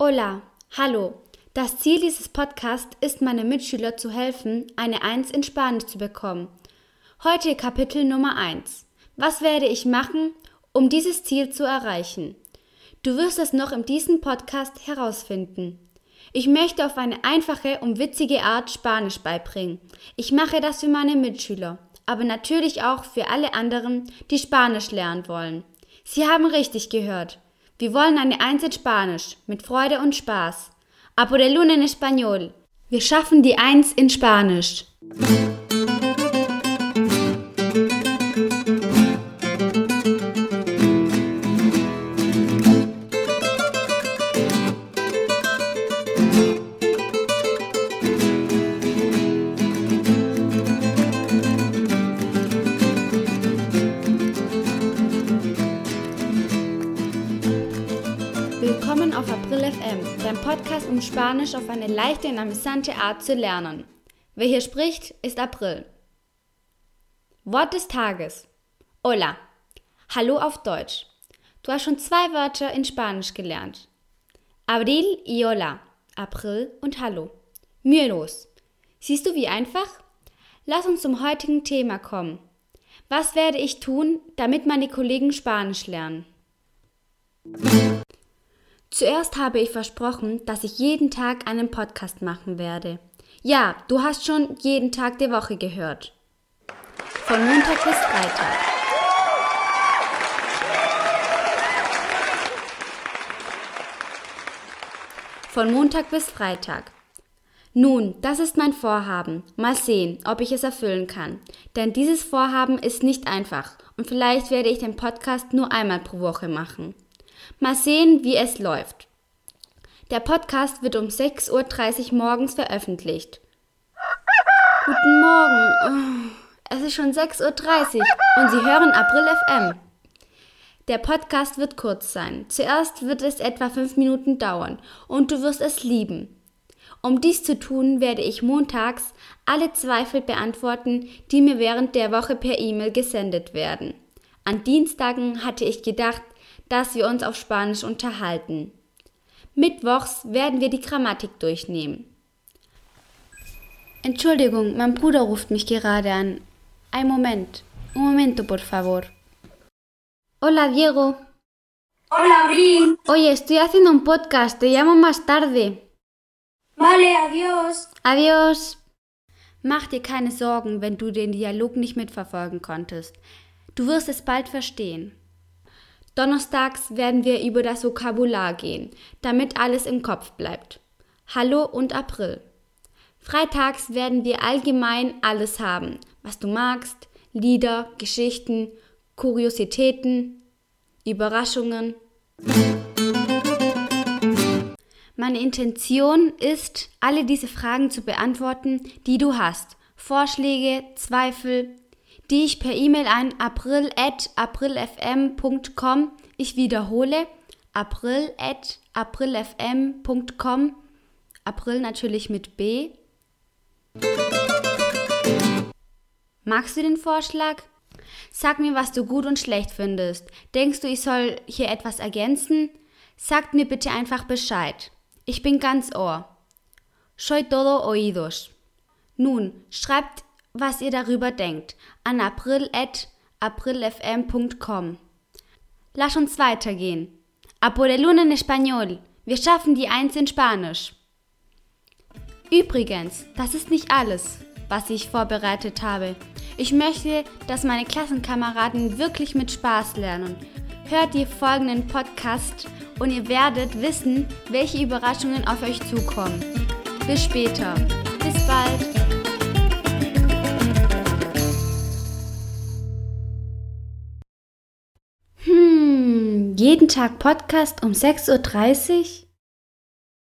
Hola, hallo. Das Ziel dieses Podcasts ist, meinen Mitschüler zu helfen, eine Eins in Spanisch zu bekommen. Heute Kapitel Nummer 1. Was werde ich machen, um dieses Ziel zu erreichen? Du wirst es noch in diesem Podcast herausfinden. Ich möchte auf eine einfache und witzige Art Spanisch beibringen. Ich mache das für meine Mitschüler, aber natürlich auch für alle anderen, die Spanisch lernen wollen. Sie haben richtig gehört. Wir wollen eine Eins in Spanisch, mit Freude und Spaß. A por el uno en español. Wir schaffen die Eins in Spanisch. Willkommen auf April FM, dein Podcast, um Spanisch auf eine leichte und amüsante Art zu lernen. Wer hier spricht, ist April. Wort des Tages. Hola. Hallo auf Deutsch. Du hast schon zwei Wörter in Spanisch gelernt. Abril y hola. April und Hallo. Mühelos. Siehst du, wie einfach? Lass uns zum heutigen Thema kommen. Was werde ich tun, damit meine Kollegen Spanisch lernen? Zuerst habe ich versprochen, dass ich jeden Tag einen Podcast machen werde. Ja, du hast schon jeden Tag der Woche gehört. Von Montag bis Freitag. Von Montag bis Freitag. Nun, das ist mein Vorhaben. Mal sehen, ob ich es erfüllen kann. Denn dieses Vorhaben ist nicht einfach und vielleicht werde ich den Podcast nur einmal pro Woche machen. Mal sehen, wie es läuft. Der Podcast wird um 6.30 Uhr morgens veröffentlicht. Guten Morgen. Oh, es ist schon 6.30 Uhr und Sie hören April FM. Der Podcast wird kurz sein. Zuerst wird es etwa fünf Minuten dauern und du wirst es lieben. Um dies zu tun, werde ich montags alle Zweifel beantworten, die mir während der Woche per E-Mail gesendet werden. An Dienstagen hatte ich gedacht, dass wir uns auf Spanisch unterhalten. Mittwochs werden wir die Grammatik durchnehmen. Entschuldigung, mein Bruder ruft mich gerade an. Ein Moment. Un momento, por favor. Hola, Diego. Hola, Abril. Oye, estoy haciendo un podcast. Te llamo más tarde. Vale, adiós. Adiós. Mach dir keine Sorgen, wenn du den Dialog nicht mitverfolgen konntest. Du wirst es bald verstehen. Donnerstags werden wir über das Vokabular gehen, damit alles im Kopf bleibt. Hallo und April. Freitags werden wir allgemein alles haben, was du magst, Lieder, Geschichten, Kuriositäten, Überraschungen. Meine Intention ist, alle diese Fragen zu beantworten, die du hast. Vorschläge, Zweifel, die ich per E-Mail an april.aprilfm.com, ich wiederhole, april.aprilfm.com, April natürlich mit B. Magst du den Vorschlag? Sag mir, was du gut und schlecht findest. Denkst du, ich soll hier etwas ergänzen? Sagt mir bitte einfach Bescheid. Ich bin ganz Ohr. Soy todo oídos. Nun, schreibt was ihr darüber denkt, an april.aprilfm.com. Lass uns weitergehen. A por en español. Wir schaffen die Eins in Spanisch. Übrigens, das ist nicht alles, was ich vorbereitet habe. Ich möchte, dass meine Klassenkameraden wirklich mit Spaß lernen. Hört die folgenden Podcast und ihr werdet wissen, welche Überraschungen auf euch zukommen. Bis später. Bis bald. Jeden Tag Podcast um 6.30 Uhr?